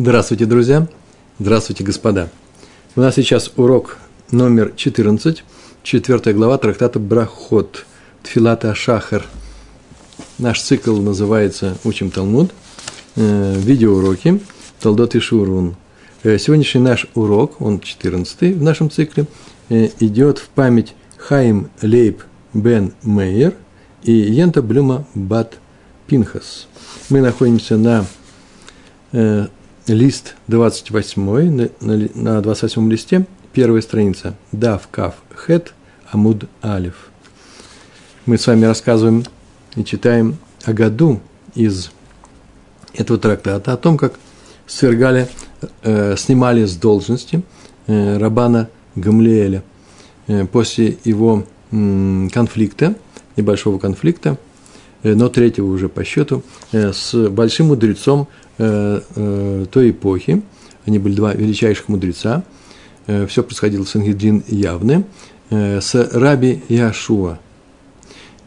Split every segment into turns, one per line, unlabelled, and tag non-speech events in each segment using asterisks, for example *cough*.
Здравствуйте, друзья! Здравствуйте, господа! У нас сейчас урок номер 14, четвертая глава трактата Брахот, Тфилата Шахар. Наш цикл называется «Учим Талмуд», э, видеоуроки, Талдот и Шурун. Э, сегодняшний наш урок, он 14 в нашем цикле, э, идет в память Хаим Лейб Бен Мейер и Йента Блюма Бат Пинхас. Мы находимся на лист 28, на, на, на 28 листе, первая страница, Дав, Кав, Хет, Амуд, Алиф. Мы с вами рассказываем и читаем о году из этого трактата, о том, как свергали, э, снимали с должности э, Рабана Гамлиэля э, после его э, конфликта, небольшого конфликта, э, но третьего уже по счету, э, с большим мудрецом той эпохи, они были два величайших мудреца, э, все происходило в Сангедрин явно, э, с Раби Яшуа.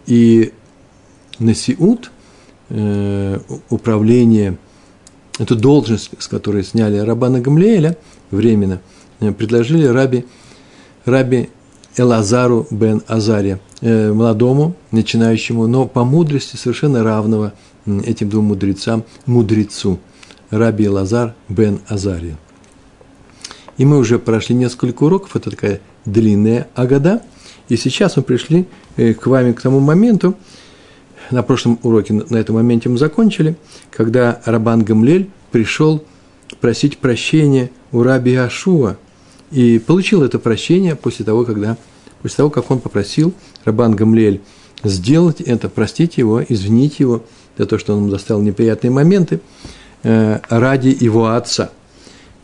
И Насиут, э, управление, эту должность, с которой сняли Рабана Гамлеэля временно, э, предложили Раби, Раби Элазару бен Азария, э, молодому, начинающему, но по мудрости совершенно равного этим двум мудрецам, мудрецу, Раби Лазар бен Азария. И мы уже прошли несколько уроков, это такая длинная агада, и сейчас мы пришли э, к вами к тому моменту, на прошлом уроке на этом моменте мы закончили, когда Рабан Гамлель пришел просить прощения у Раби Ашуа, и получил это прощение после того, когда, после того, как он попросил Рабан Гамлель сделать это, простить его, извинить его – за то, что он ему доставил неприятные моменты, э, ради его отца.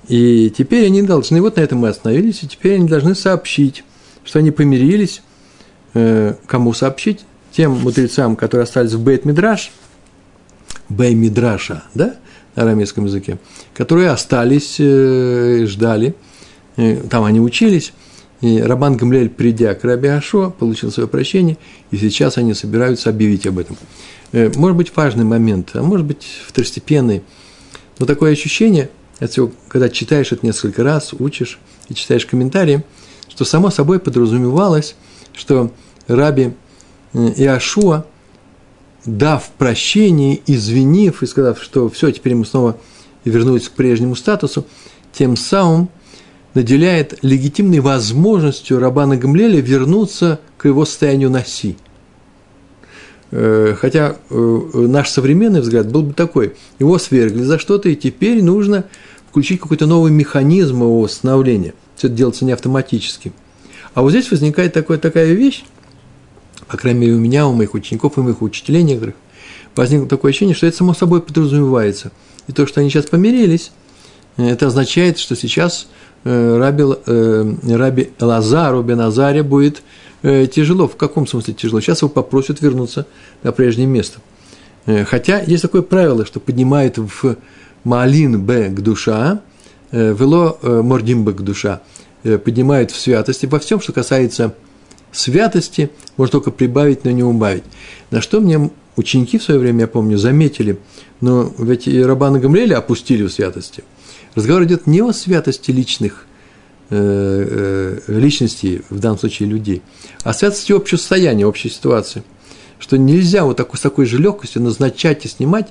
И теперь они должны, вот на этом мы остановились, и теперь они должны сообщить, что они помирились. Э, кому сообщить? Тем мудрецам, которые остались в Бейт-Мидраш, Бей-Мидраша, да, на арамейском языке, которые остались, э, ждали, там они учились, и Рабан Гамлель, придя к Раби Ашо, получил свое прощение, и сейчас они собираются объявить об этом. Э, может быть, важный момент, а может быть, второстепенный. Но такое ощущение, когда читаешь это несколько раз, учишь и читаешь комментарии, что само собой подразумевалось, что Раби э, Иошуа, дав прощение, извинив и сказав, что все, теперь мы снова вернулись к прежнему статусу, тем самым наделяет легитимной возможностью Рабана Гамлеля вернуться к его состоянию Э, хотя э, наш современный взгляд был бы такой, его свергли за что-то, и теперь нужно включить какой-то новый механизм его восстановления. Все это делается не автоматически. А вот здесь возникает такая, такая вещь, по крайней мере, у меня, у моих учеников, у моих учителей некоторых, возникло такое ощущение, что это само собой подразумевается. И то, что они сейчас помирились, э, это означает, что сейчас Раби, Раби Лазару бен Азаре будет э, тяжело. В каком смысле тяжело? Сейчас его попросят вернуться на прежнее место. Э, хотя есть такое правило, что поднимает в Маалин Б к душа, э, вело э, мордим Б к душа, э, поднимает в святости. Во всем, что касается святости, можно только прибавить, но не убавить. На что мне ученики в свое время, я помню, заметили, но ведь и Рабана Гамлеля опустили в святости. Разговор идет не о святости личных Э, э, личностей, в данном случае людей, а святости общего состояния, общей ситуации. Что нельзя вот такой, с такой же легкостью назначать и снимать,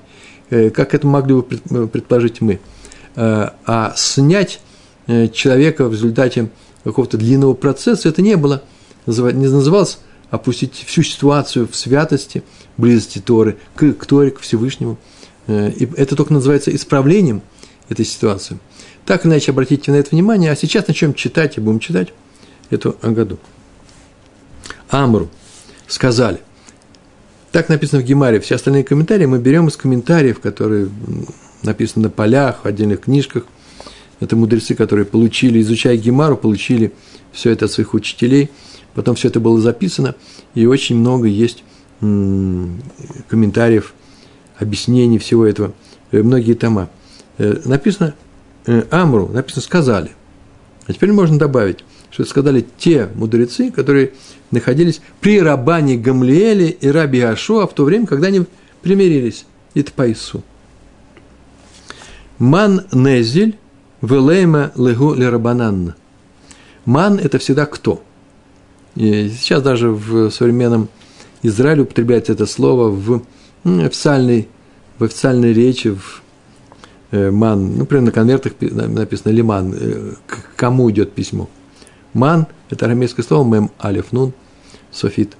э, как это могли бы предположить мы, а снять человека в результате какого-то длинного процесса, это не было, не называлось опустить всю ситуацию в святости, близости Торы, к, к Торе, к Всевышнему. И это только называется исправлением этой ситуации. Так иначе, обратите на это внимание. А сейчас начнем читать и будем читать эту Агаду. Амру сказали. Так написано в Гемаре. Все остальные комментарии мы берем из комментариев, которые написаны на полях, в отдельных книжках. Это мудрецы, которые получили, изучая Гемару, получили все это от своих учителей. Потом все это было записано, и очень много есть комментариев, объяснений всего этого, э, многие тома. Э, написано Э, Амру, написано «сказали». А теперь можно добавить, что сказали те мудрецы, которые находились при Рабане Гамлиэле и Раби Ашуа в то время, когда они примирились. Это по Ису. Ман незель велейма легу лерабанан. Ман – это всегда кто? И сейчас даже в современном Израиле употребляется это слово в официальной, в официальной речи, в э, ман, например, на конвертах написано лиман, э, к кому идет письмо. Ман – это арамейское слово, мем, алиф, нун, софит.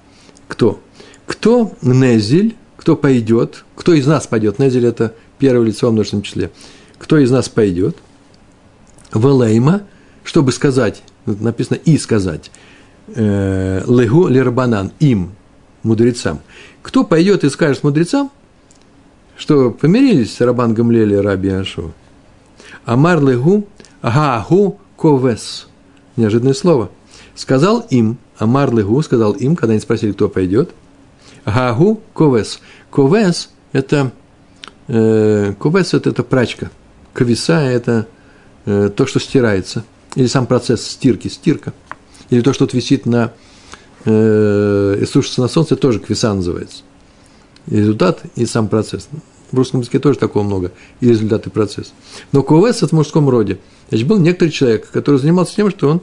Кто? Кто незель, кто пойдет, кто из нас пойдет, незель – это первое лицо в множественном числе, кто из нас пойдет, велейма, чтобы сказать, написано и сказать, э, легу лирабанан, им, мудрецам. Кто пойдет и скажет мудрецам, что помирились Рабан Гамлели и Раби Ашо. Амар легу гагу ковес. Неожиданное слово. Сказал им, Амар легу, сказал им, когда они спросили, кто пойдет, гагу ковес. Ковес – это, э, ковес – это, это прачка. Ковеса – это э, то, что стирается. Или сам процесс стирки, стирка. Или то, что висит на, э, и сушится на солнце, тоже квеса называется и результат, и сам процесс. В русском языке тоже такого много, и результат, и процесс. Но КОВС – это в мужском роде. Значит, был некоторый человек, который занимался тем, что он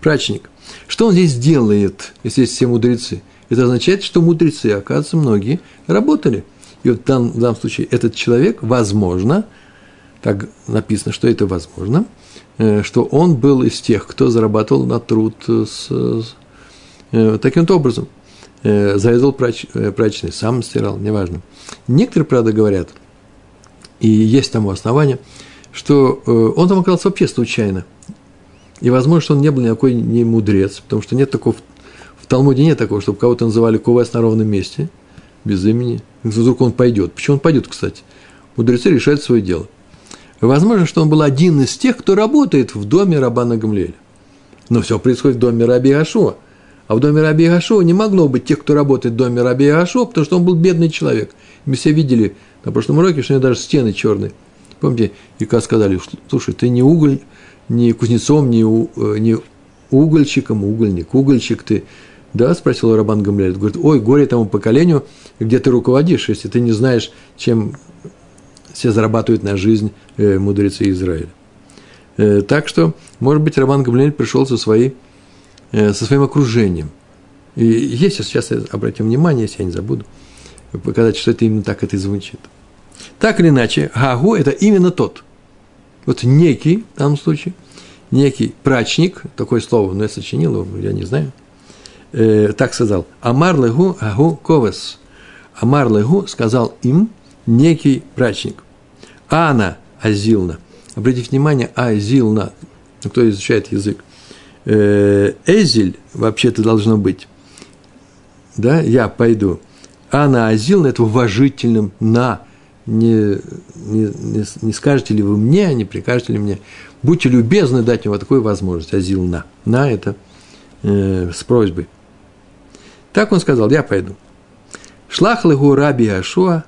прачник. Что он здесь делает, если есть все мудрецы? Это означает, что мудрецы, оказывается, многие работали. И вот в данном, в данном случае этот человек, возможно, так написано, что это возможно, э, что он был из тех, кто зарабатывал на труд с, с, э, таким образом – э, зарезал прач, э, прачечный, сам стирал, неважно. Некоторые, правда, говорят, и есть тому основание, что э, он там оказался вообще случайно. И возможно, что он не был никакой не мудрец, потому что нет такого, в Талмуде нет такого, чтобы кого-то называли Кувес на ровном месте, без имени. Вдруг он пойдет. Почему он пойдет, кстати? Мудрецы решают свое дело. Возможно, что он был один из тех, кто работает в доме Рабана Гамлеля. Но все происходит в доме Раби Ашуа – а в доме Раби Гашо не могло быть тех, кто работает в доме Раби Гашо, потому что он был бедный человек. Мы все видели на прошлом уроке, что у него даже стены черные. Помните, и как сказали, слушай, ты не уголь, не кузнецом, не, э, не угольщиком, угольник, угольщик ты. Да, спросил Рабан Гамлель. Говорит, ой, горе тому поколению, где ты руководишь, если ты не знаешь, чем все зарабатывают на жизнь э, мудрецы Израиля. Э, так что, может быть, Рабан Гамлель пришел со своей со своим окружением. И если сейчас обратим внимание, если я не забуду, показать, что это именно так это и звучит. Так или иначе, Гагу – это именно тот. Вот некий, в данном случае, некий прачник, такое слово, но я сочинил его, я не знаю, э, так сказал, Амар легу Гагу ковес. Амар легу сказал им некий прачник. Ана Азилна. Обратите внимание, Азилна, кто изучает язык, Э, Эзель вообще-то должно быть, да, я пойду, а на Азил, это уважительным на, не, не, не, не скажете ли вы мне, не прикажете ли мне, будьте любезны дать вот такую возможность, Азил на, на это э, с просьбой. Так он сказал, я пойду. Шлах легу раби Ашуа,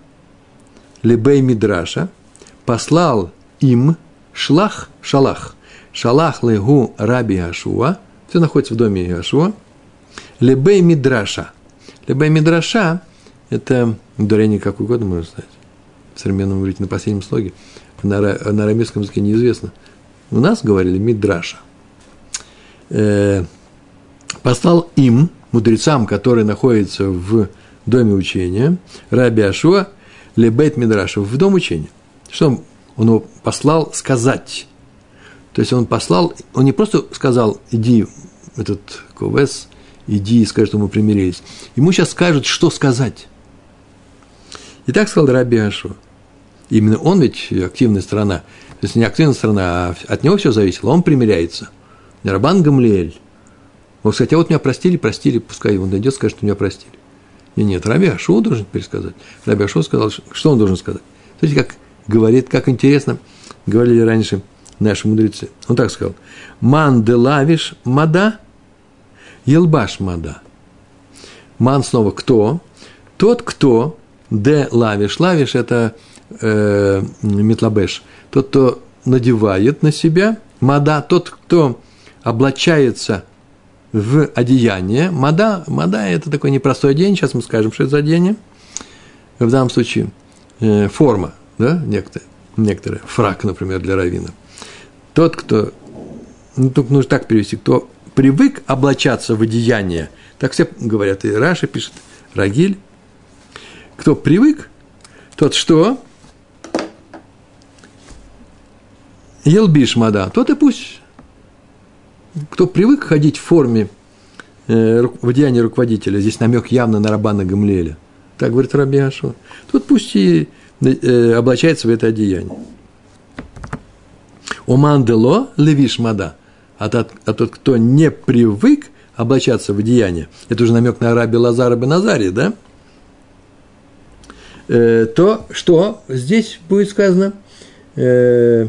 лебей Мидраша, послал им шлах, шалах – Шалах легу раби Ашуа, все находится в доме Ашуа, лебей мидраша. Лебей мидраша – это ударение как угодно можно сказать. В современном говорите на последнем слоге. На, на арамейском языке неизвестно. У нас говорили мидраша. Э, послал им, мудрецам, которые находятся в доме учения, раби Ашуа, лебейт мидраша, в дом учения. Что он его послал сказать? То есть он послал, он не просто сказал, иди, этот Ковес, иди и скажи, что мы примирились. Ему сейчас скажут, что сказать. И так сказал Раби Ашо. Именно он ведь активная сторона. То есть не активная сторона, а от него все зависело. Он примиряется. Рабан Гамлиэль. Он, кстати, а вот меня простили, простили, пускай он дойдет, скажет, что меня простили. Нет, нет, Раби Ашо должен пересказать. Раби Ашо сказал, что он должен сказать. Смотрите, как говорит, как интересно, говорили раньше – наши мудрецы. Он так сказал. Ман де лавиш мада, елбаш мада. Ман снова кто? Тот, кто де лавиш. Лавиш – это э, метлабеш. Тот, кто надевает на себя. Мада – тот, кто облачается в одеяние. Мада, мада – это такое непростое одеяние. Сейчас мы скажем, что это за одеяние. В данном случае э, форма, да, некоторая. некоторые, фрак, например, для равина. Тот, кто, ну, тут нужно так перевести, кто привык облачаться в одеяние, так все говорят, и Раша пишет, Рагиль, кто привык, тот что? Елбиш мада, тот и пусть. Кто привык ходить в форме э, в одеянии руководителя, здесь намек явно на Рабана Гамлеля. Так говорит Раби Ашо. Тот пусть и э, облачается в это одеяние. Оман дело левиш мада. А тот, а тот, кто не привык облачаться в одеяние, это уже намек на Раби Лазара Беназари, да? Э, то что здесь будет сказано? Э,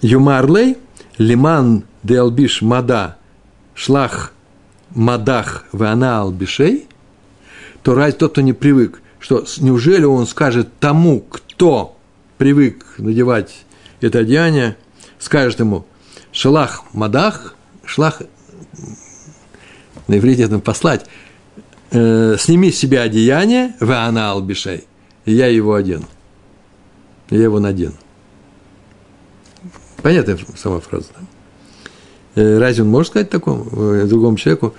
Юмарлей, лиман де албиш мада, шлах мадах вана албишей, то разве тот, кто не привык, что неужели он скажет тому, кто привык надевать это одеяние, скажет ему, шалах мадах, шлах, на иврите это послать, э, сними с себя одеяние, вана албишей, и я его одену. Я его надену. Понятная сама фраза. Да? Э, разве он может сказать такому, э, другому человеку,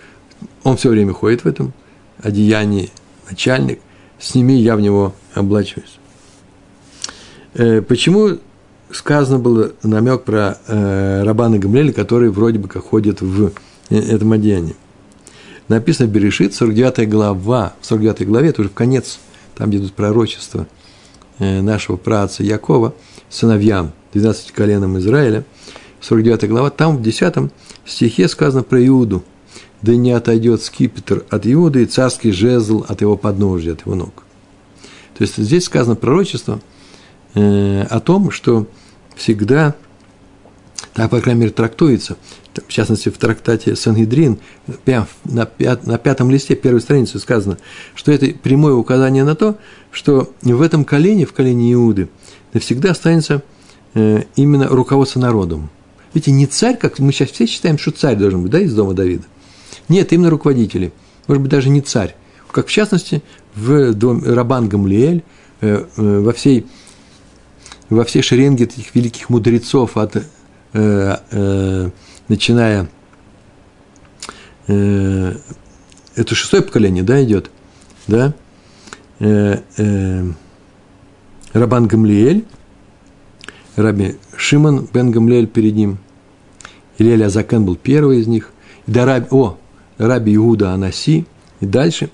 он все время ходит в этом одеянии, начальник, сними, я в него облачусь. Э, почему сказано было намек про э, Рабана Гамлеля, который вроде бы как ходит в этом одеянии? Написано в Берешит, 49 глава, в 49 главе, это уже в конец, там идут пророчества нашего праца Якова, сыновьям – 12 коленам Израиля, 49 глава, там в 10 стихе сказано про Иуду. «Да не отойдет скипетр от Иуды и царский жезл от его подножия, от его ног». То есть здесь сказано пророчество э, о том, что всегда, так, по крайней мере, трактуется, в частности, в трактате Сангидрин, на, пят, на пятом листе первой страницы сказано, что это прямое указание на то, что в этом колене, в колене Иуды, навсегда останется Э, именно руководство народом. Видите, не царь, как мы сейчас все считаем, что царь должен быть, да, из дома Давида. Нет, именно руководители. Может быть, даже не царь. Как в частности, в доме Рабан Гамлиэль, э, э, во всей, во всей шеренге этих великих мудрецов, от, начиная это шестое поколение, да, идет, да, Рабан Гамлиэль, Раби Шимон бен Гамлель перед ним. Илель Азакен был первый из них. Да Раби, о, Раби Иуда Анаси. И дальше.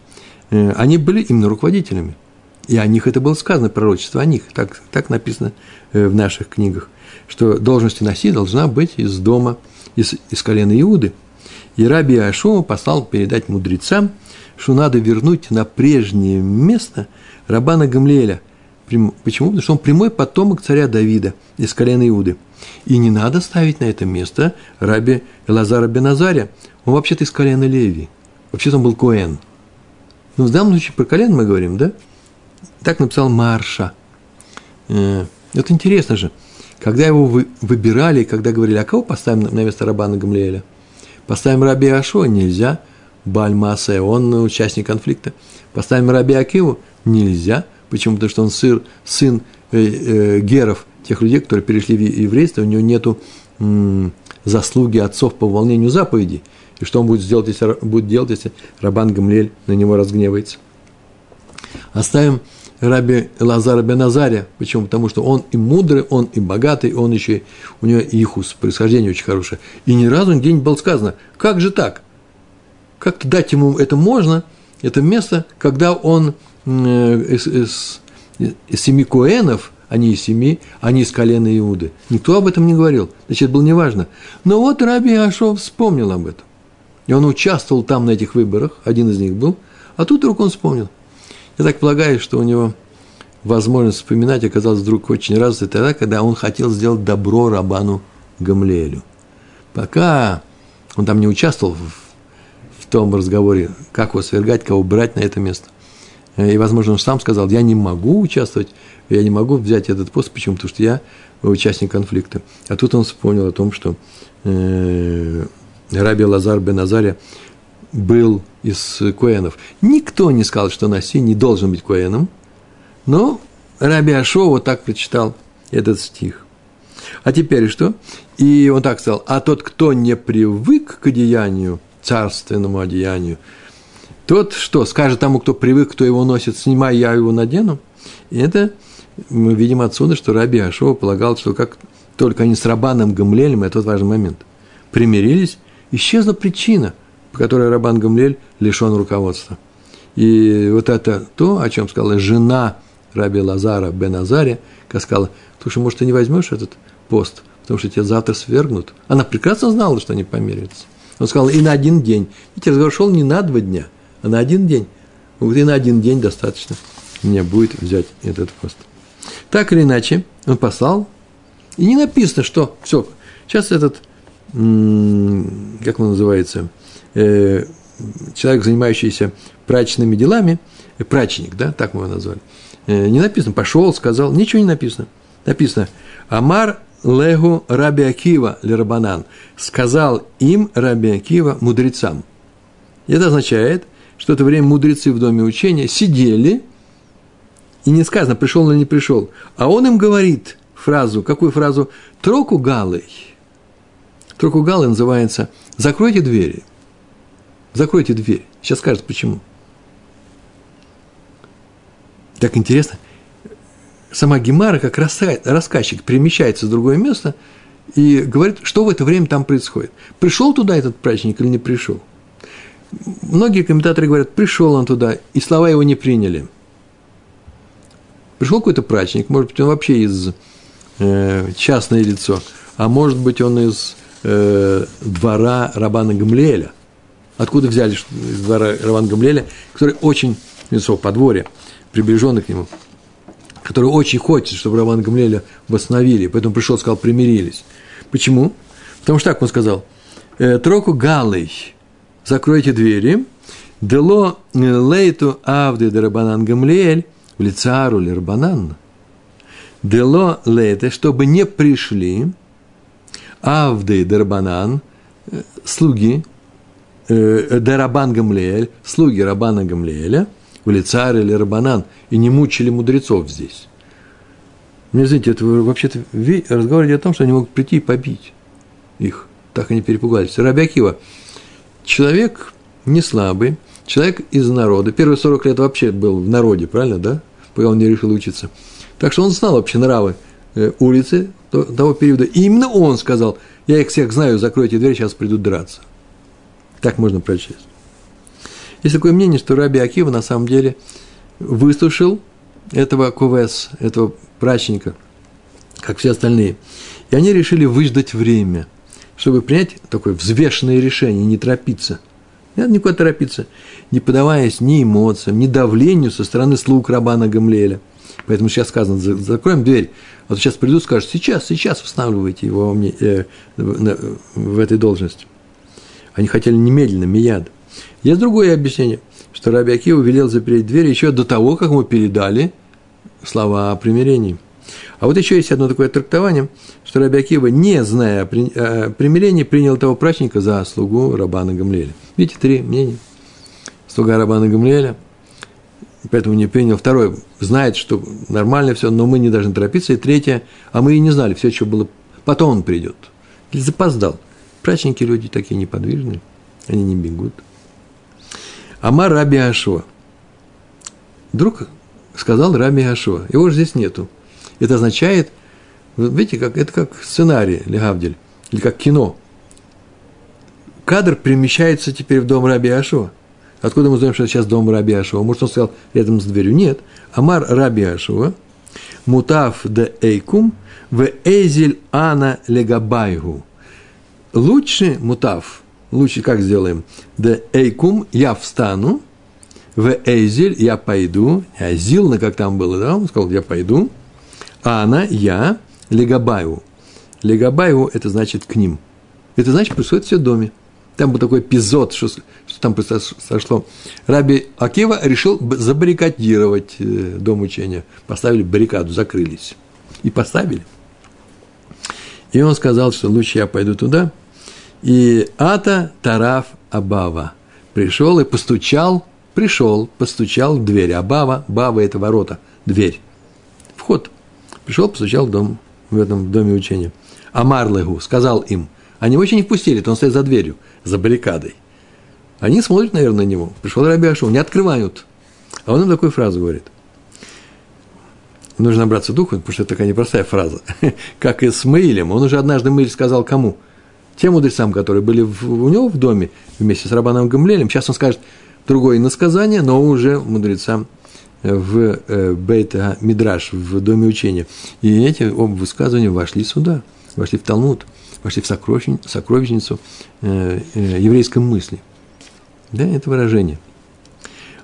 Э, они были именно руководителями. И о них это было сказано, пророчество о них. Так, так написано э, в наших книгах. Что должность Анаси должна быть из дома, из, из колена Иуды. И Раби Ашума послал передать мудрецам, что надо вернуть на прежнее место Рабана Гамлеля, Почему? Потому что он прямой потомок царя Давида из колена Иуды. И не надо ставить на это место раби Элазара Беназаря. Он вообще-то из колена Леви. Вообще-то он был Коэн. Но в данном случае про колено мы говорим, да? Так написал Марша. Это интересно же. Когда его выбирали, когда говорили, а кого поставим на место Рабана Гамлиэля? Поставим Раби Ашо? Нельзя. Бальмасе, он участник конфликта. Поставим Раби Акиву? Нельзя – Почему? Потому что он сын, сын э, э, геров, тех людей, которые перешли в еврейство, у него нету заслуги отцов по выполнению заповедей. И что он будет, сделать, если, будет делать, если Рабан Гамлель на него разгневается? Оставим Раби Лазара Беназаря. Почему? Потому что он и мудрый, он и богатый, он еще, у него ихус, происхождение очень хорошее. И ни разу нигде не было сказано, как же так? Как-то дать ему это можно, это место, когда он из, из, из семи коэнов, они из семи, они из колена Иуды. Никто об этом не говорил, значит, было неважно. Но вот Раби Ашов вспомнил об этом. И он участвовал там на этих выборах, один из них был, а тут вдруг он вспомнил. Я так полагаю, что у него возможность вспоминать оказалась вдруг очень развитой тогда, когда он хотел сделать добро Рабану Гамлеэлю. Пока он там не участвовал в, в том разговоре, как его свергать, кого брать на это место. Э, и, возможно, он сам сказал, я не могу участвовать, я не могу взять этот пост. Почему? Потому что я участник конфликта. А тут он вспомнил о том, что э, Раби Лазар бен Азария был из Коэнов. Никто не сказал, что Наси не должен быть Коэном, но Раби Ашо вот так прочитал этот стих. А теперь что? И он так сказал, а тот, кто не привык к одеянию, царственному одеянию, тот что, скажет тому, кто привык, кто его носит, снимай, я его надену? И это мы видим отсюда, что Раби Ашова полагал, что как только они с Рабаном Гамлелем, это важный момент, примирились, исчезла причина, по которой Рабан Гамлель лишен руководства. И вот это то, о чем сказала жена Раби Лазара бен Азария, как сказала, слушай, может, ты не возьмешь этот пост, потому что тебя завтра свергнут. Она прекрасно знала, что они помирятся. Он сказал, и на один день. Видите, разговор шел не на два дня, а на один день. Он говорит, и на один день достаточно мне будет взять этот пост. Так или иначе, он послал, и не написано, что все, сейчас этот, как он называется, э, человек, занимающийся прачечными делами, э, прачник, да, так мы его назвали, э, не написано, пошел, сказал, ничего не написано. Написано, Амар Легу Раби Акива Лерабанан, сказал им Раби Акива мудрецам. Это означает, что это время мудрецы в доме учения сидели, и не сказано, пришел или не пришел, а он им говорит фразу, какую фразу? Троку галой. Троку галой называется «закройте двери». Закройте дверь. Сейчас скажет, почему. Так интересно сама Гемара, как рассказчик, перемещается в другое место и говорит, что в это время там происходит. Пришел туда этот праздник или не пришел? Многие комментаторы говорят, пришел он туда, и слова его не приняли. Пришел какой-то праздник, может быть, он вообще из э, частное лицо, а может быть, он из э, двора Рабана Гамлеля. Откуда взяли из двора Рабана Гамлеля, который очень, лицо подворье, приближенный к нему – который очень хочет, чтобы Раван Гамлеля восстановили, поэтому пришел сказал, примирились. Почему? Потому что так он сказал, «Э, Троку галей, закройте двери, дело лейту авды де Рабанан Гамлеэль, в лицару ли Рабанан, дело лейте, чтобы не пришли авды де Рабанан, э, слуги, э, Дарабан Гамлеэль, слуги Рабана Гамлеэля, были царь или рабанан, и не мучили мудрецов здесь. Мне, знаете, это вообще-то разговор идет о том, что они могут прийти и побить их. Так они перепугались. Рабиакива, человек не слабый, человек из народа. Первые 40 лет вообще был в народе, правильно, да? Пока он не решил учиться. Так что он знал вообще нравы э, улицы того периода. И именно он сказал, я их всех знаю, закройте дверь, сейчас придут драться. Так можно прочесть. Есть такое мнение, что Раби Акива на самом деле выслушал этого КВС, этого прачника, как все остальные. И они решили выждать время, чтобы принять такое взвешенное решение, не торопиться. Не надо никуда торопиться, не подаваясь ни эмоциям, ни давлению со стороны слуг Рабана Гамлеля. Поэтому сейчас сказано, закроем дверь, а то сейчас придут и скажут, сейчас, сейчас восстанавливайте его э, в этой должности. Они хотели немедленно, мияд. Есть другое объяснение, что Раби Акива велел запереть дверь еще до того, как ему передали слова о примирении. А вот еще есть одно такое трактование, что Раби Акива, не зная о примирении, принял того прачника за слугу Рабана Гамлеля. Видите, три мнения. Слуга Рабана Гамлеля, поэтому не принял. Второй, знает, что нормально все, но мы не должны торопиться. И третье, а мы и не знали, все, что было, потом он придет. Или запоздал. Прачники люди такие неподвижные, они не бегут. Амар Раби Ашуа. Вдруг сказал Раби Ашуа. Его же здесь нету. Это означает, видите, как, это как сценарий Легавдель, или как кино. Кадр перемещается теперь в дом Раби Ашуа. Откуда мы знаем, что это сейчас дом Раби Ашуа? Может, он сказал рядом с дверью? Нет. Амар Раби Ашуа, мутав де эйкум, в эзель ана легабайгу. Лучше мутав – лучше как сделаем? Да эйкум, я встану, в эйзель, я пойду, а зилна, как там было, да, он сказал, я пойду, а она, я, легабаю. Легабаю – это значит к ним. Это значит, происходит все в доме. Там был такой эпизод, что, что там произошло. Раби Акива решил забаррикадировать э, дом учения. Поставили баррикаду, закрылись. И поставили. И он сказал, что лучше я пойду туда – и ата тараф абава. пришел и постучал, пришел, постучал в дверь, а Бава, Бава – это ворота, дверь, вход. Пришел, постучал в дом, в этом доме учения. Амар Легу сказал им, они его еще не впустили, то он стоит за дверью, за баррикадой. Они смотрят, наверное, на него. Пришел Раби Ашу, не открывают. А он им такую фразу говорит. Нужно набраться духу, потому что это такая непростая фраза. *laughs* как и с Маилем. Он уже однажды Маиль сказал кому? Тем мудрецам, которые были у него в доме вместе с Рабаном Гамлелем. Сейчас он скажет другое иносказание, но уже мудрецам в э, Бейта Мидраш, в доме учения. И эти оба высказывания вошли сюда, вошли в Талмуд, вошли в сокровищницу, э, э, еврейской мысли. Да, это выражение.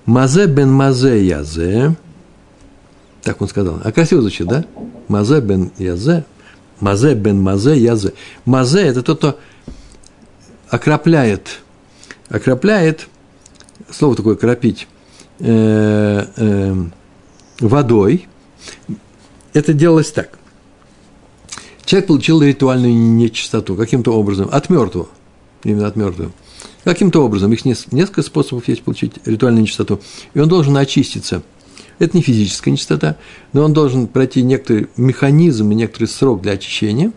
Мазе бен мазе язе. Так он сказал. А красиво звучит, да? Мазе бен язе. Мазе бен мазе язе. Мазе – это тот, кто окропляет. Окропляет, слово такое кропить, э, э, водой. Это делалось так. Человек получил ритуальную нечистоту каким-то образом, от мертвого, именно от мертвого. Каким-то образом, их несколько способов есть получить ритуальную нечистоту, и он должен очиститься. Это не физическая нечистота, но он должен пройти некоторый механизм и некоторый срок для очищения,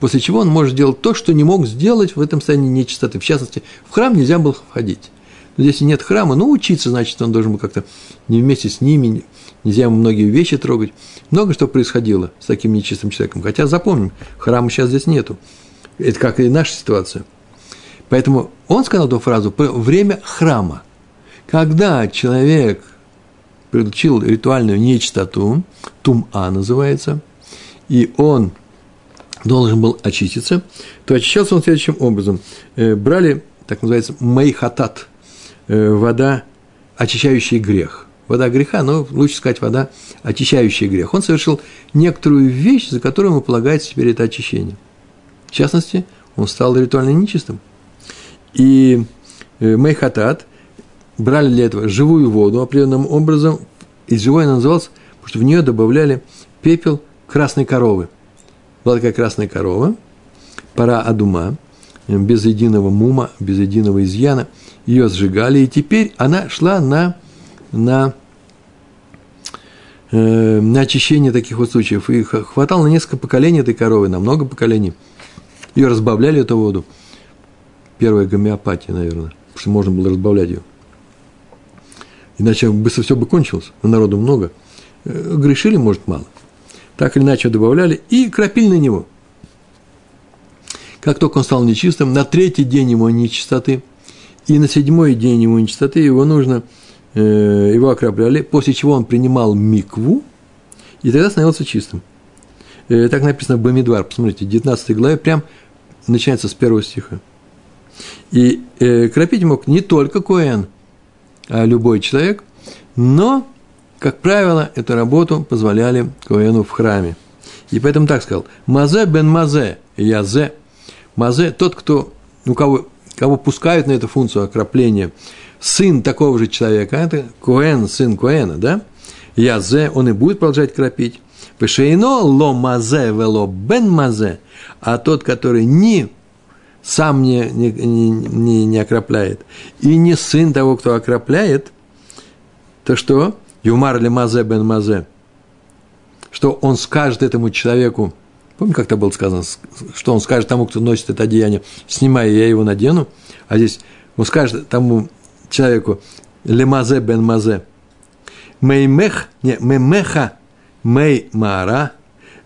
после чего он может делать то, что не мог сделать в этом состоянии нечистоты. В частности, в храм нельзя было входить. Но если нет храма, ну, учиться, значит, он должен был как-то не вместе с ними, нельзя ему многие вещи трогать. Много что происходило с таким нечистым человеком. Хотя, запомним, храма сейчас здесь нету. Это как и наша ситуация – Поэтому он сказал эту фразу «время храма». Когда человек получил ритуальную нечистоту, тум-а называется, и он должен был очиститься, то очищался он следующим образом. Э, брали, так называется, мейхатат, вода, очищающая грех. Вода греха, но лучше сказать вода, очищающая грех. Он совершил некоторую вещь, за которую ему полагается теперь это очищение. В частности, он стал ритуально нечистым – и э, Мейхатат брали для этого живую воду определенным образом, и живой она называлась, потому что в нее добавляли пепел красной коровы. Была такая красная корова, пора адума, э, без единого мума, без единого изъяна, ее сжигали, и теперь она шла на, на, э, на очищение таких вот случаев. И хватало на несколько поколений этой коровы, на много поколений. Ее разбавляли, эту воду – первая гомеопатия, наверное, потому что можно было разбавлять ее. Иначе быстро все бы кончилось, но народу много. Э, грешили, может, мало. Так или иначе добавляли и крапили на него. Как только он стал нечистым, на третий день его нечистоты, и на седьмой день его нечистоты его нужно, э, его окропляли, после чего он принимал микву, и тогда становился чистым. Э, так написано в Бамидвар, посмотрите, 19 главе, прям начинается с первого стиха. И э, кропить мог не только Коэн, а любой человек, но, как правило, эту работу позволяли Коэну в храме. И поэтому так сказал, Мазе бен Мазе, Язе. Мазе – тот, кто, у кого, кого пускают на эту функцию окропления, сын такого же человека, это Коэн, сын Коэна, да? Язе, он и будет продолжать кропить. Пешейно ло мазе вело бен мазе, а тот, который не сам не, не, не, не окропляет, и не сын того, кто окропляет, то что? Юмар ли мазе бен мазе. Что он скажет этому человеку, помните, как это было сказано, что он скажет тому, кто носит это одеяние, снимай, я его надену, а здесь он скажет тому человеку, лемазе бен мазе, меймех, не, мемеха, мей маара,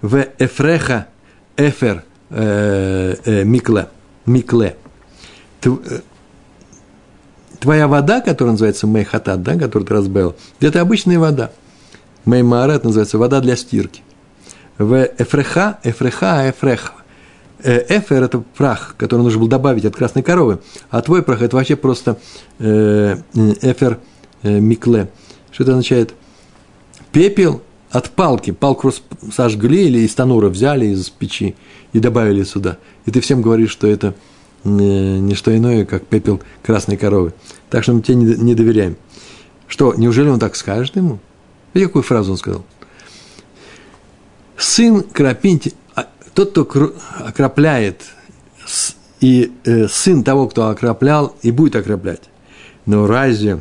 в эфреха, эфер, э, э, микле – микле. Э, твоя вода, которая называется мейхатат, да, которую ты разбавил, это обычная вода. Меймара, это называется вода для стирки. В эфреха, эфреха, эфрех. Э, эфер – это прах, который нужно было добавить от красной коровы, а твой прах – это вообще просто э, эфер микле. Что это означает? Пепел от палки. Палку сожгли или из танура взяли из печи и добавили сюда. И ты всем говоришь, что это не что иное, как пепел красной коровы. Так что мы тебе не доверяем. Что, неужели он так скажет ему? И какую фразу он сказал? Сын крапинти, а, тот, кто окропляет, и э, сын того, кто окроплял, и будет окроплять. Но разве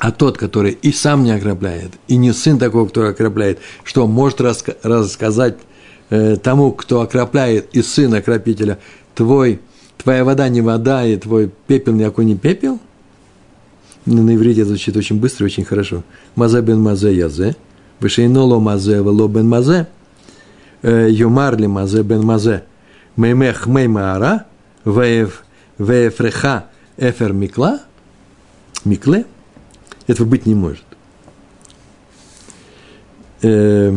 а тот, который и сам не окропляет, и не сын такого, кто окропляет, что может раска- рассказать э, тому, кто окропляет, и сын окропителя, твой, твоя вода не вода, и твой пепел никакой не пепел? Ну, на иврите звучит очень быстро и очень хорошо. Мазе бен мазе язе, вышейноло мазе вело бен мазе, юмарли мазе бен мазе, меймех меймаара, веев, веефреха эфер микла, микле – этого быть не может. Э,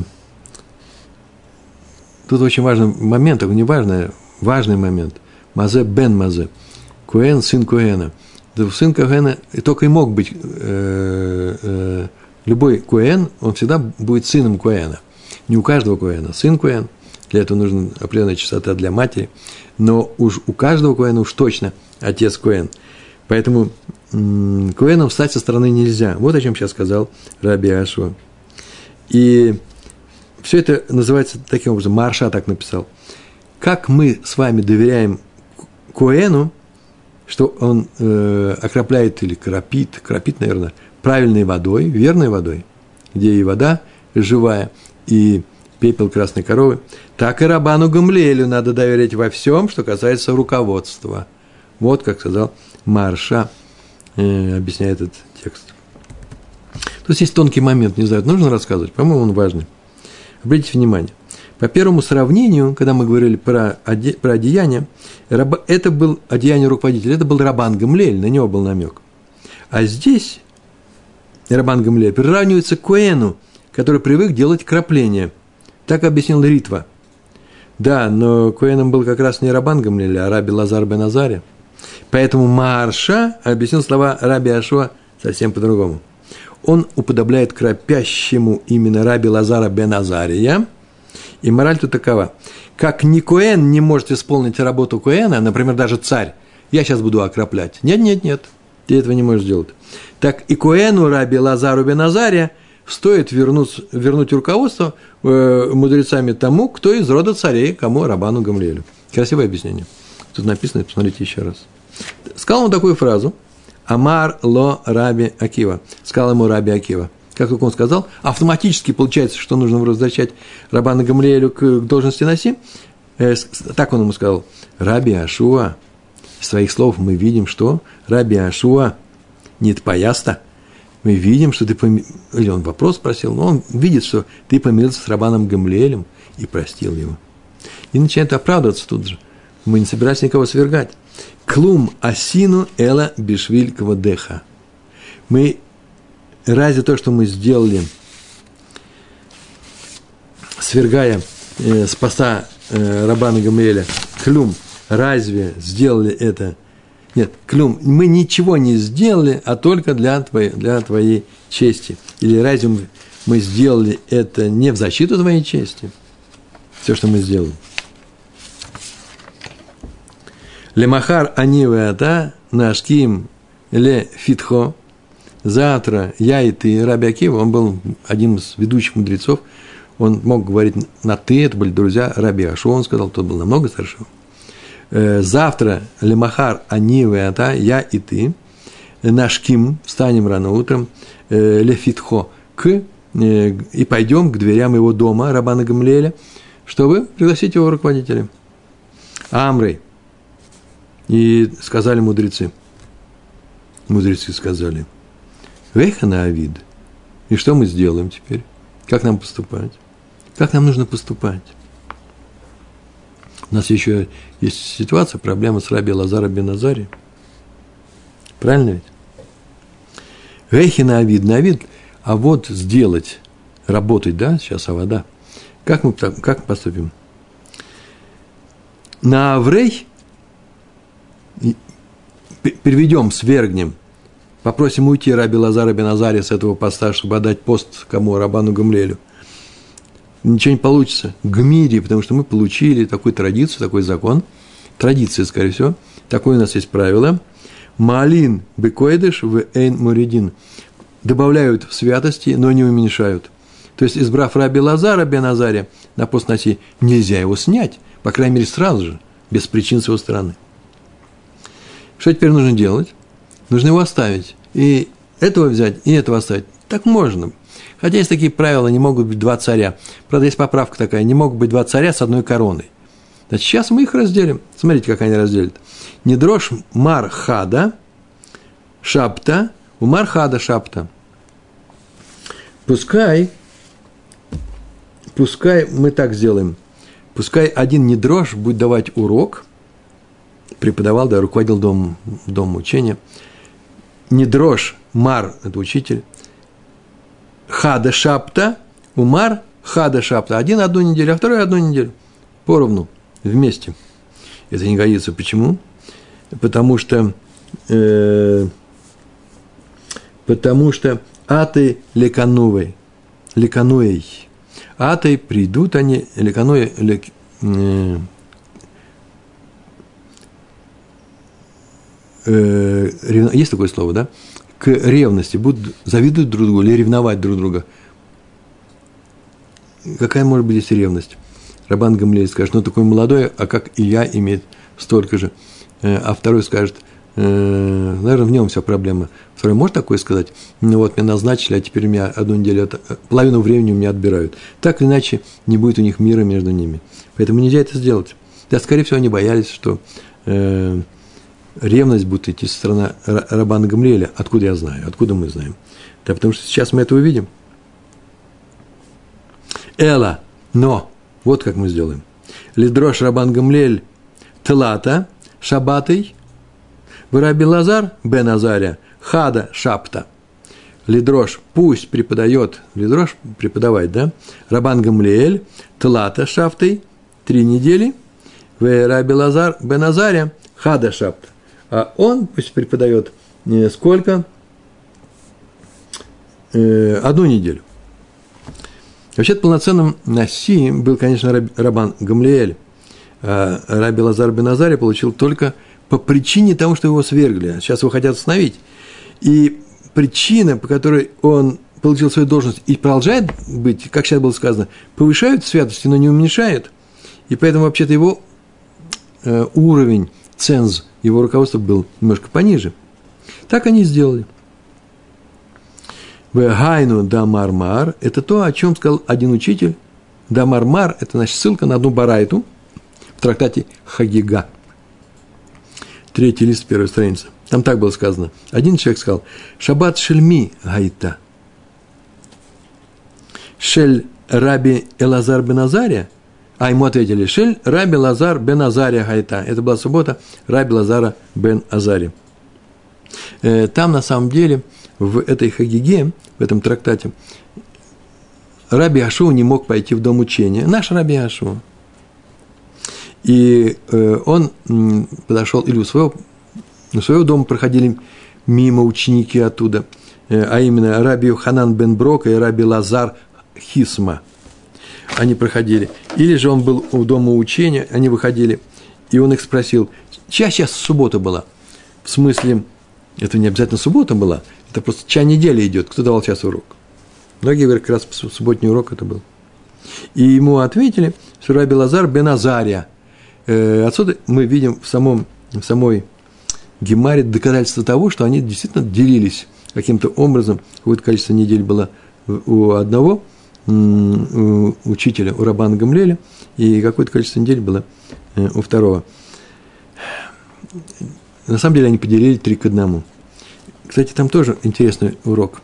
тут очень важный момент, такой не важный, важный момент. Мазе бен Мазе. Куэн, сын Куэна. Сын Куэна и только и мог быть э, э, любой Куэн, он всегда будет сыном Куэна. Не у каждого Куэна, сын Куэн. Для этого нужна определенная частота для матери. Но уж у каждого Куэна уж точно отец Куэн. Поэтому Коэном встать со стороны нельзя. Вот о чем сейчас сказал Раби Ашва. И все это называется таким образом, Марша так написал. Как мы с вами доверяем Коэну, что он э, окропляет или кропит, кропит, наверное, правильной водой, верной водой, где и вода живая, и пепел красной коровы, так и Рабану Гамлелю надо доверять во всем, что касается руководства. Вот как сказал Марша э, объясняет этот текст. Тут есть тонкий момент, не знаю, нужно рассказывать, по-моему, он важный. Обратите внимание. По первому сравнению, когда мы говорили про, оде, про одеяние, это был одеяние руководителя, это был Рабан Гамлель, на него был намек. А здесь Рабан Гамлель приравнивается к Куэну, который привык делать крапление. Так объяснил Ритва. Да, но Куэном был как раз не Рабан Гамлель, а Раби Лазар бен Азария. Поэтому Марша объяснил слова Раби Ашуа совсем по-другому. Он уподобляет кропящему именно Раби Лазара бен Азария. И мораль тут такова. Как ни Коэн не может исполнить работу Коэна, например, даже царь, я сейчас буду окроплять. Нет, нет, нет, ты этого не можешь сделать. Так и Коэну Раби Лазару бен Азария стоит вернуть, вернуть руководство э, мудрецами тому, кто из рода царей, кому Рабану Гамлиэлю. Красивое объяснение. Тут написано, посмотрите еще раз. Сказал ему такую фразу. Амар ло раби Акива. Сказал ему раби Акива. Как только он сказал, автоматически получается, что нужно возвращать Рабана Гамлиэлю к должности Наси. Э, так он ему сказал. Раби Ашуа. Из своих слов мы видим, что Раби Ашуа не твояста. Мы видим, что ты помирился. Или он вопрос спросил, но он видит, что ты помирился с Рабаном Гамлиэлем и простил его. И начинает оправдываться тут же. Мы не собирались никого свергать. Клум асину эла бишвиль квадеха. Мы, разве то, что мы сделали, свергая э, с поста э, Рабана Гамриэля, клюм, разве сделали это? Нет, клюм, мы ничего не сделали, а только для твоей, для твоей чести. Или разве мы сделали это не в защиту твоей чести? Все, что мы сделали. Лемахар анивеата нашким ле фитхо. Завтра я и ты, Раби Акива, он был один из ведущих мудрецов, он мог говорить на «ты», это были друзья Раби Ашо, он сказал, тот был намного старше. «Э, завтра лемахар анивеата, я и ты, нашким, встанем рано утром, э, лефитхо, к, э, и пойдем к дверям его дома, Рабана Гамлеля, чтобы пригласить его руководителя. Амрей – и сказали мудрецы, мудрецы сказали, Вейхана Авид, и что мы сделаем теперь? Как нам поступать? Как нам нужно поступать? У нас еще есть ситуация, проблема с Раби Лазара Беназари. Правильно ведь? Вейхина Авид, на Авид, а вот сделать, работать, да, сейчас Авода. Как мы, как поступим? На Аврей переведем, свергнем, попросим уйти Раби Лазара Беназария с этого поста, чтобы отдать пост кому? Рабану Гамлелю. Ничего не получится. Гмири, потому что мы получили такую традицию, такой закон. Традиция, скорее всего. Такое у нас есть правило. Малин бекоидыш в эйн муридин. Добавляют в святости, но не уменьшают. То есть, избрав Раби Лазара Беназария на пост Наси, нельзя его снять, по крайней мере, сразу же, без причин с его стороны. Что теперь нужно делать? нужно его оставить. И этого взять, и этого оставить. Так можно. Хотя есть такие правила, не могут быть два царя. Правда, есть поправка такая, не могут быть два царя с одной короной. Значит, сейчас мы их разделим. Смотрите, как они разделят. Не дрожь мархада, шапта, у мархада шапта. Пускай, пускай мы так сделаем. Пускай один не дрожь будет давать урок, преподавал, да, руководил дом, дом учения. Не дрожь, мар – это учитель. Хада шапта, умар хада шапта. Один одну неделю, а второй одну неделю. Поровну, вместе. Это не годится. Почему? Потому что, э, потому что аты леканувей, лекануей. Аты придут они, лекануей, лек, э, э, есть такое слово, да? К ревности, будут завидовать друг другу или ревновать друг друга. Какая может быть здесь ревность? Рабан Гамлей скажет, ну такой молодой, а как и я имеет столько же. Э, а второй скажет, э, наверное, в нем вся проблема. Второй может такое сказать? Ну вот, меня назначили, а теперь меня одну неделю, половину времени у меня отбирают. Так или иначе, не будет у них мира между ними. Поэтому нельзя это сделать. Да, скорее всего, они боялись, что э, ревность будет идти со стороны Рабана Гамлеля. Откуда я знаю? Откуда мы знаем? Да, потому что сейчас мы это увидим. Эла, но, вот как мы сделаем. Лидрош Рабан Гамлель Тлата, Шабатый, Раби Лазар Бен Азаря, Хада Шапта. Лидрош пусть преподает, Лидрош преподавать, да? Рабан Гамлеэль, Тлата Шафтой, три недели, Раби Лазар Бен Азаря, Хада Шапта а он пусть преподает э, сколько? Э, одну неделю. Вообще-то полноценным Наси был, конечно, Рабан Гамлиэль. А Раби Лазар бен Азари получил только по причине того, что его свергли. Сейчас его хотят остановить. И причина, по которой он получил свою должность и продолжает быть, как сейчас было сказано, повышают святости, но не уменьшают. И поэтому вообще-то его э, уровень ценз его руководство был немножко пониже. Так они сделали. Вегайну дамармар – это то, о чем сказал один учитель. Дамармар – это значит ссылка на одну барайту в трактате Хагига. Третий лист первой страницы. Там так было сказано. Один человек сказал, «Шаббат шельми гайта». Шель раби Элазар бен Азария – а ему ответили, Шель Раби Лазар бен Азария Хайта. Это была суббота Раби Лазара бен Азари. Э, там, на самом деле, в этой Хагиге, в этом трактате, Раби Ашу не мог пойти в дом учения. Наш Раби Ашу. И э, он подошел, или у своего, у своего дома проходили мимо ученики оттуда, э, а именно Раби Ханан бен Брок и Раби Лазар Хисма – они проходили. Или же он был у дома учения, они выходили, и он их спросил, чья сейчас суббота была? В смысле, это не обязательно суббота была, это просто чья неделя идет, кто давал час урок. Многие говорят, как раз субботний урок это был. И ему ответили, что Раби Лазар бен Азария. Э, отсюда мы видим в, самом, в самой Гемаре доказательство того, что они действительно делились каким-то образом, какое-то количество недель было у одного, учителя, у Рабана Гамлеля, и какое-то количество недель было э, у второго. На самом деле они поделили три к одному. Кстати, там тоже интересный урок.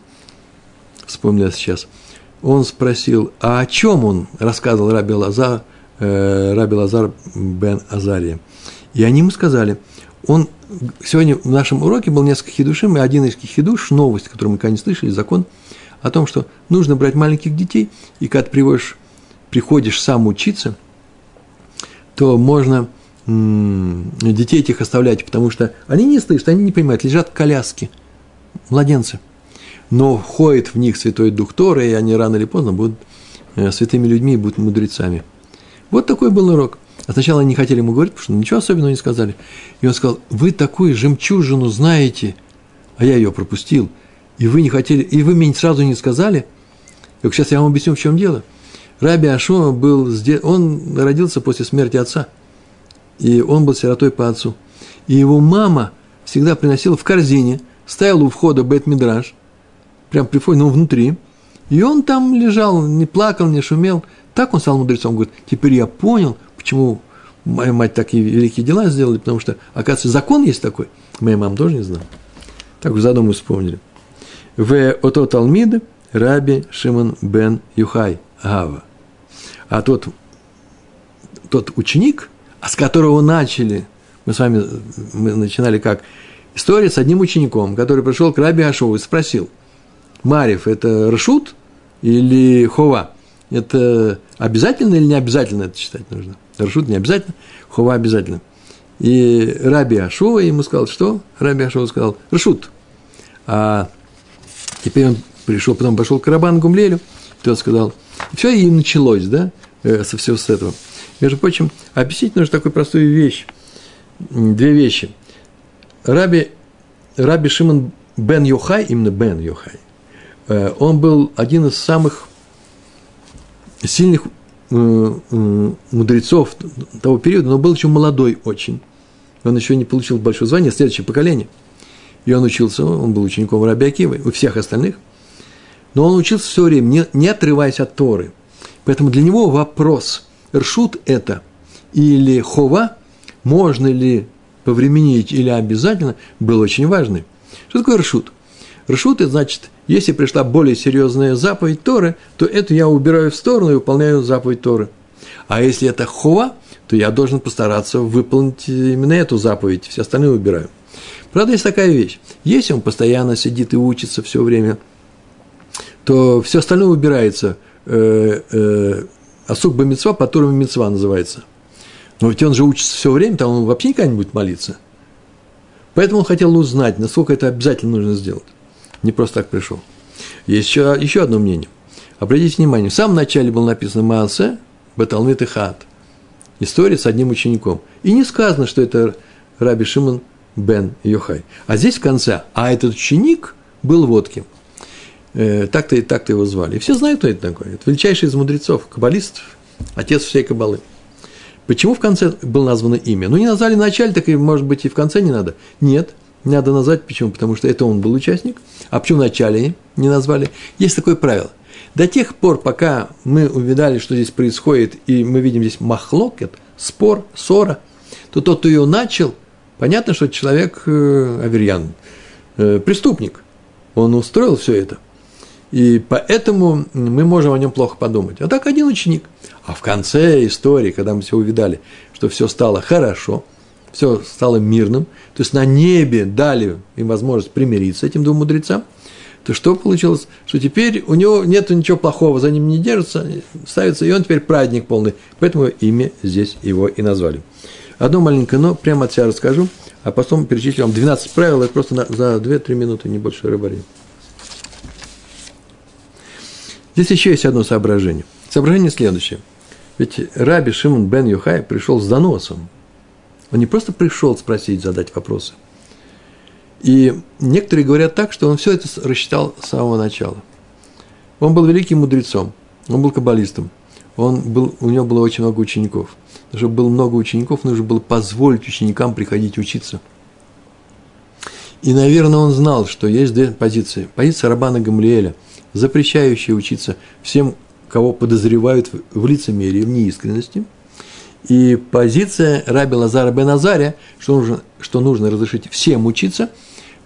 Вспомнил я сейчас. Он спросил, а о чем он рассказывал Раби Лазар, э, Раби Лазар бен Азария. И они ему сказали, он сегодня в нашем уроке был несколько хидушим, и один из хидуш, новость, которую мы не слышали, закон – о том, что нужно брать маленьких детей, и когда приводишь, приходишь сам учиться, то можно детей этих оставлять, потому что они не слышат, они не понимают, лежат коляски, младенцы. Но входит в них Святой Дух Тора, и они рано или поздно будут э, святыми людьми и будут мудрецами. Вот такой был урок. А сначала они не хотели ему говорить, потому что ничего особенного не сказали. И он сказал, вы такую жемчужину знаете, а я ее пропустил – и вы не хотели, и вы мне сразу не сказали, как сейчас я вам объясню, в чем дело. Раби Ашума был, он родился после смерти отца, и он был сиротой по отцу. И его мама всегда приносила в корзине стоял у входа Бет Мидраш, прям при входе, ну, внутри, и он там лежал, не плакал, не шумел. Так он стал мудрецом. Говорит, теперь я понял, почему моя мать такие великие дела сделали, потому что, оказывается, закон есть такой. Моя мама тоже не знала. Так задуму вспомнили. В ото Талмид Раби Шимон бен Юхай Гава. А тот, тот ученик, с которого начали, мы с вами мы начинали как? История с одним учеником, который пришел к Раби Ашову и спросил, Марев – это Рашут или Хова? Это обязательно или не обязательно это читать нужно? Рашут не обязательно, Хова обязательно. И Раби Ашова ему сказал, что? Раби Ашова сказал, Рашут. А теперь он пришел, потом пошел к Рабану Гумлелю, тот сказал, все, и началось, да, э, со всего с этого. Между прочим, объяснить нужно такую простую вещь, две вещи. Раби, Раби Шимон Бен Йохай, именно Бен Йохай, э, он был один из самых сильных э, мудрецов того периода, но был еще молодой очень. Он еще не получил большое звание, следующее поколение. И он учился, он был учеником Раби у всех остальных. Но он учился все время, не, не отрываясь от Торы. Поэтому для него вопрос, ршут это или хова, можно ли повременить или обязательно, был очень важный. Что такое ршут? Ршут – это значит, если пришла более серьезная заповедь Торы, то эту я убираю в сторону и выполняю заповедь Торы. А если это хова, то я должен постараться выполнить именно эту заповедь, все остальные убираю. Правда, есть такая вещь. Если он постоянно сидит и учится все время, то все остальное убирается. Э, э, Асук Бамитсва, по которому Митсва называется. Но ведь он же учится все время, там он вообще никогда не будет молиться. Поэтому он хотел узнать, насколько это обязательно нужно сделать. Не просто так пришел. Есть еще, еще одно мнение. Обратите внимание, в самом начале было написано Маасе, Баталмит и Хат. История с одним учеником. И не сказано, что это Раби Шимон бен Йохай. А здесь в конце, а этот ученик был вот кем. Э, так-то и так-то его звали. И все знают, кто это такой. Это величайший из мудрецов, каббалистов, отец всей каббалы. Почему в конце было названо имя? Ну, не назвали в начале, так и, может быть, и в конце не надо. Нет, не надо назвать. Почему? Потому что это он был участник. А почему в начале не назвали? Есть такое правило. До тех пор, пока мы увидали, что здесь происходит, и мы видим здесь махлокет, спор, ссора, то тот, кто ее начал, понятно, что человек э, аверьян, э, преступник. Он устроил все это – и поэтому мы можем о нем плохо подумать. А так один ученик. А в конце истории, когда мы все увидали, что все стало хорошо, все стало мирным, то есть на небе дали им возможность примириться этим двум мудрецам, то что получилось? Что теперь у него нет ничего плохого, за ним не держится, ставится, и он теперь праздник полный. Поэтому имя здесь его и назвали. Одно маленькое но, прямо от себя расскажу, а потом перечислю вам 12 правил, это просто на, за 2-3 минуты, не больше рыбари. Здесь еще есть одно соображение. Соображение следующее. Ведь Раби Шимон бен Юхай пришел с доносом. Он не просто пришел спросить, задать вопросы. И некоторые говорят так, что он все это рассчитал с самого начала. Он был великим мудрецом, он был каббалистом, он был, у него было очень много учеников. Чтобы было много учеников, нужно было позволить ученикам приходить учиться. И, наверное, он знал, что есть две позиции. Позиция Рабана Гамлиэля – запрещающие учиться всем, кого подозревают в лицемерии, в неискренности. И позиция Раби Лазара бен Азария, что нужно, что нужно разрешить всем учиться,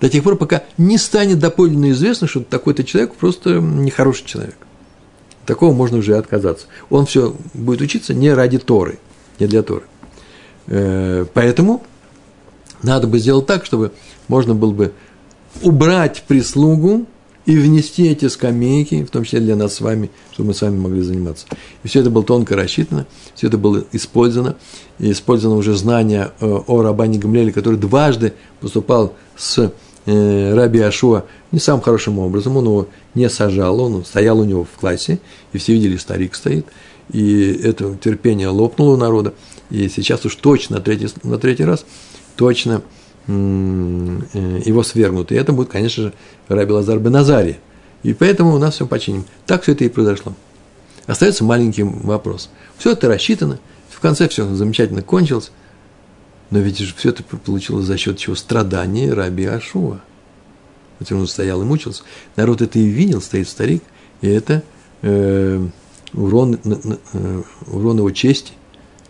до тех пор, пока не станет доподлинно известно, что такой-то человек просто нехороший человек. Такого можно уже отказаться. Он все будет учиться не ради Торы, не для Торы. Э, поэтому надо бы сделать так, чтобы можно было бы убрать прислугу и внести эти скамейки, в том числе для нас с вами, чтобы мы с вами могли заниматься. И все это было тонко рассчитано, все это было использовано, и использовано уже знание э, о Рабане Гамлеле, который дважды поступал с э, Раби Ашуа не самым хорошим образом, он его не сажал, он стоял у него в классе, и все видели, старик стоит, и это терпение лопнуло у народа, и сейчас уж точно на третий, на третий раз точно – Э, его свергнут. И это будет, конечно же, Раби Лазар Беназари. И поэтому у нас все починим. Так все это и произошло. Остается маленький вопрос. Все это рассчитано, в конце все замечательно кончилось, но ведь же все это получилось за счет чего? Страдания Раби Ашуа. вот он стоял и мучился. Народ это и видел, стоит старик, и это э, урон, э, урон его чести,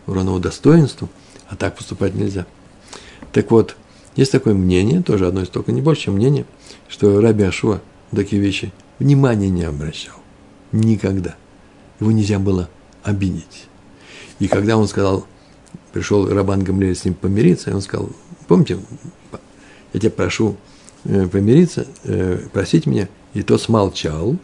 урон его достоинству, а так поступать нельзя. Так вот, есть такое мнение, тоже одно из только не больше, чем мнение, что Раби Ашуа такие вещи внимания не обращал. Никогда. Его нельзя было обидеть. И когда он сказал, пришел Рабан Гамлель с ним помириться, и он сказал, помните, я тебя прошу э, помириться, э, просить меня, и тот смолчал,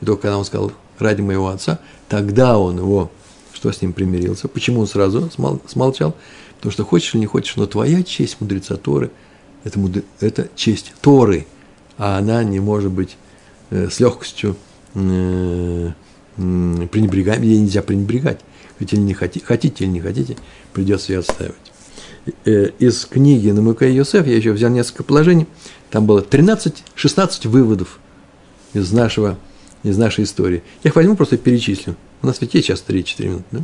и только когда он сказал, ради моего отца, тогда он его, что с ним примирился. Почему он сразу смолчал? Потому что хочешь или не хочешь, но твоя честь мудреца Торы это, это честь Торы, а она не может быть э, с легкостью э, э, пренебрегаем, ей нельзя пренебрегать. Хотите или не хотите, хотите или не хотите, придется ее отстаивать. Э, из книги Намука Йосеф я еще взял несколько положений. Там было 13-16 выводов из, нашего, из нашей истории. Я их возьму, просто перечислю. У нас ведь есть сейчас 3-4 минуты. Да?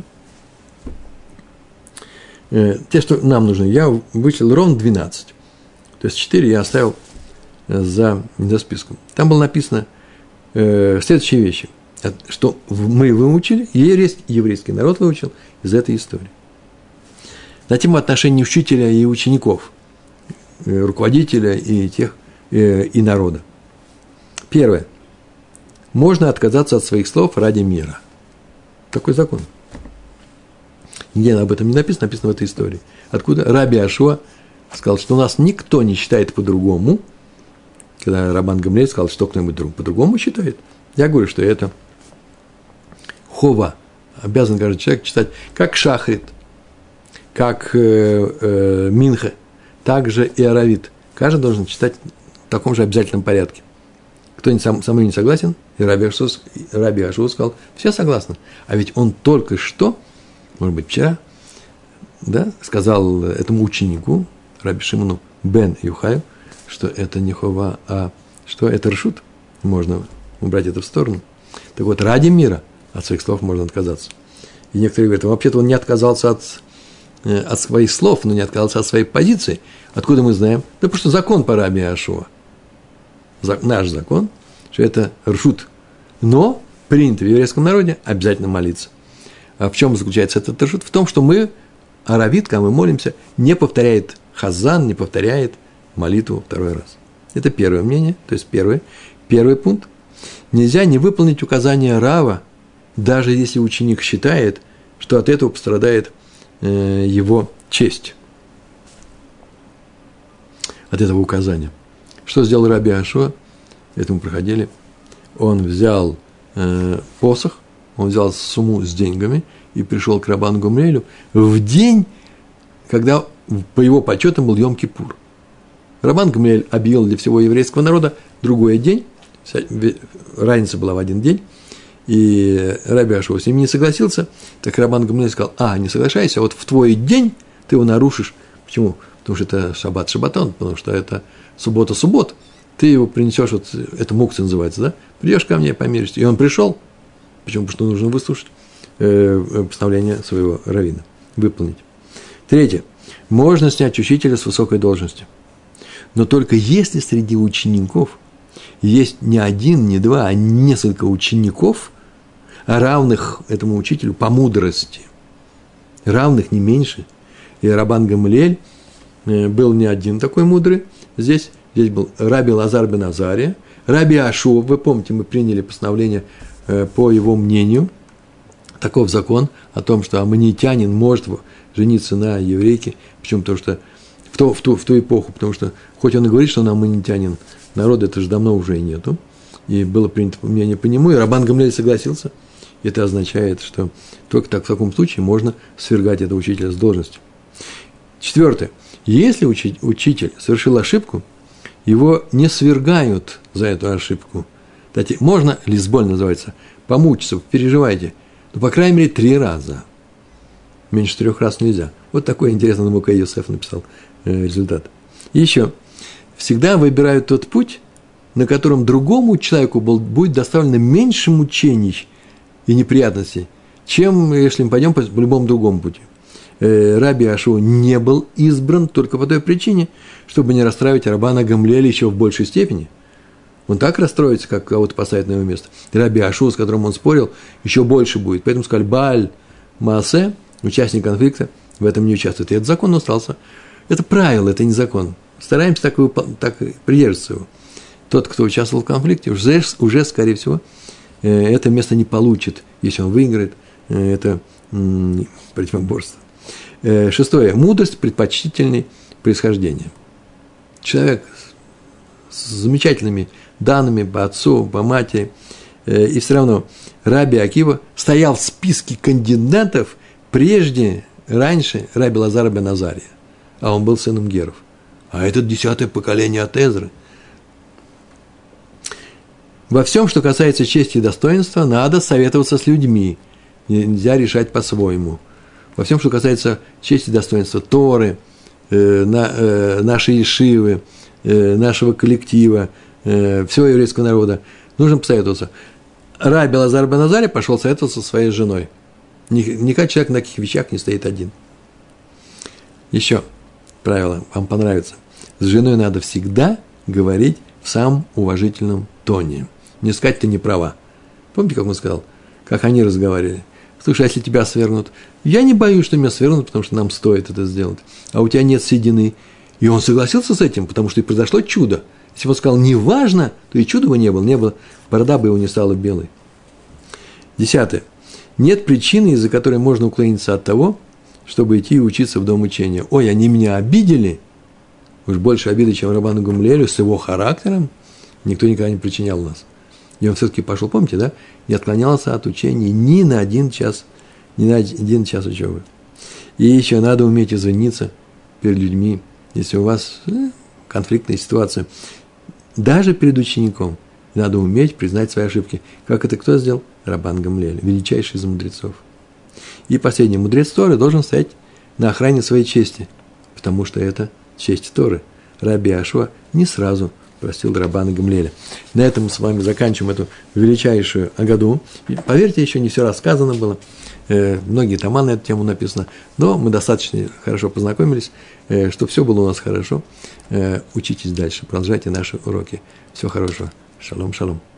Э, те, что нам нужны, я вычислил ровно 12. То есть 4 я оставил э, за, за списком. Там было написано э, следующие вещи, что мы выучили, еврейский, еврейский народ выучил из этой истории. На тему отношений учителя и учеников, э, руководителя и тех, э, и народа. Первое. Можно отказаться от своих слов ради мира. Такой закон. Нигде об этом не написано, написано в этой истории. Откуда? Раби Ашуа сказал, что нас никто не считает по-другому. Когда Рабан Гамлей сказал, что кто-нибудь по-другому считает. Я говорю, что это хова. Обязан каждый человек читать как шахрит, как э, э, минха, так же и аравит. Каждый должен читать в таком же обязательном порядке. Кто-нибудь сам, со мной не согласен? И Раби Ашу, Раби Ашу сказал, все согласны. А ведь он только что, может быть, вчера, да, сказал этому ученику, Раби Шимону бен Юхаю, что это не хова, а что это ршут, можно убрать это в сторону. Так вот, ради мира от своих слов можно отказаться. И некоторые говорят, вообще-то он не отказался от, э, от своих слов, но не отказался от своей позиции. Откуда мы знаем? Да потому что закон по Раби Ашуа. Наш закон, что это ршут. Но принято в еврейском народе обязательно молиться. А в чем заключается этот ршут? В том, что мы, аравит, мы молимся, не повторяет Хазан не повторяет молитву второй раз. Это первое мнение, то есть первый, первый пункт. Нельзя не выполнить указание Рава, даже если ученик считает, что от этого пострадает э, его честь. От этого указания. Что сделал Раби Ашуа? Это мы проходили. Он взял э, посох, он взял сумму с деньгами и пришел к Рабану Гумрелю в день, когда по его подсчетам был Йом-Кипур. Роман Гамлиэль объявил для всего еврейского народа другой день, разница была в один день, и Раби Ашуа с ним не согласился, так Роман Гамлиэль сказал, а, не соглашайся, а вот в твой день ты его нарушишь. Почему? Потому что это шаббат шаббатон, потому что это суббота-суббот. Ты его принесешь, вот это мукция называется, да? Придешь ко мне, помиришься. И он пришел. Почему? Потому что нужно выслушать э, постановление своего равина, выполнить. Третье можно снять учителя с высокой должности. Но только если среди учеников есть не один, не два, а несколько учеников, равных этому учителю по мудрости, равных не меньше. И Рабан Гамлель э, был не один такой мудрый. Здесь, здесь был Раби Лазар бен Азария, Раби Ашуа, вы помните, мы приняли постановление э, по его мнению, таков закон о том, что аммонитянин может жениться на еврейке, почему? Потому что в ту, в, ту, в ту эпоху, потому что хоть он и говорит, что он аммонитянин, народа это же давно уже и нету, и было принято мнение по нему, и Рабан Гамлель согласился. Это означает, что только так в таком случае можно свергать этого учителя с должности. Четвертое. Если учитель совершил ошибку, его не свергают за эту ошибку. Кстати, можно, лисболь называется, помучиться, переживайте, ну, по крайней мере, три раза – меньше трех раз нельзя. Вот такой интересный Намука Йосеф написал э, результат. И еще, всегда выбирают тот путь, на котором другому человеку будет доставлено меньше мучений и неприятностей, чем если мы пойдем по, по любому другому пути. Э, Раби Ашуа не был избран только по той причине, чтобы не расстраивать Рабана Гамлеля еще в большей степени. Он так расстроится, как кого-то поставить на его место. Раби Ашу, с которым он спорил, еще больше будет. Поэтому сказали, Баль Маасе, участник конфликта, в этом не участвует. И этот закон остался. Это правило, это не закон. Стараемся так, так придерживаться его. Тот, кто участвовал в конфликте, уже, уже скорее всего, э, это место не получит, если он выиграет. Э, это противоборство. Э, шестое. Мудрость предпочтительной происхождения. Человек с замечательными данными по отцу, по матери, и все равно Раби Акива стоял в списке кандидатов прежде, раньше Раби Лазара бен Азария, а он был сыном Геров. А этот десятое поколение от Эзры. Во всем, что касается чести и достоинства, надо советоваться с людьми. Нельзя решать по-своему. Во всем, что касается чести и достоинства Торы, э, на, э, нашей Ишивы, э, нашего коллектива, э, всего еврейского народа, нужно посоветоваться. Раби Лазар Бен пошел советоваться со своей женой. Никак человек на таких вещах не стоит один. Еще правило, вам понравится. С женой надо всегда говорить в самом уважительном тоне. Не сказать, ты не права. Помните, как он сказал? Как они разговаривали? Слушай, а если тебя свергнут? Я не боюсь, что меня свергнут, потому что нам стоит это сделать. А у тебя нет седины. И он согласился с этим, потому что и произошло чудо. Если бы он сказал, неважно, то и чуда бы не было, не было, борода бы его не стала белой. Десятое. Нет причины, из-за которой можно уклониться от того, чтобы идти и учиться в дом учения. Ой, они меня обидели. Уж больше обиды, чем Рабану Гумлелю с его характером. Никто никогда не причинял нас. И он все-таки пошел, помните, да? Не отклонялся от учения ни на один час, ни на один час учебы. И еще надо уметь извиниться перед людьми, если у вас э, конфликтная ситуация. Даже перед учеником надо уметь признать свои ошибки. Как это кто сделал? Рабан Гамлель, величайший из мудрецов. И последний мудрец Торы должен стоять на охране своей чести, потому что это честь Торы. Раби Ашуа не сразу простил Рабана Гамлеля. На этом мы с вами заканчиваем эту величайшую Агаду. Поверьте, еще не все рассказано было. Э, многие тома на эту тему написано. Но мы достаточно хорошо познакомились, э, что все было у нас хорошо. Э, учитесь дальше, продолжайте наши уроки. Всего хорошего. Шалом, шалом.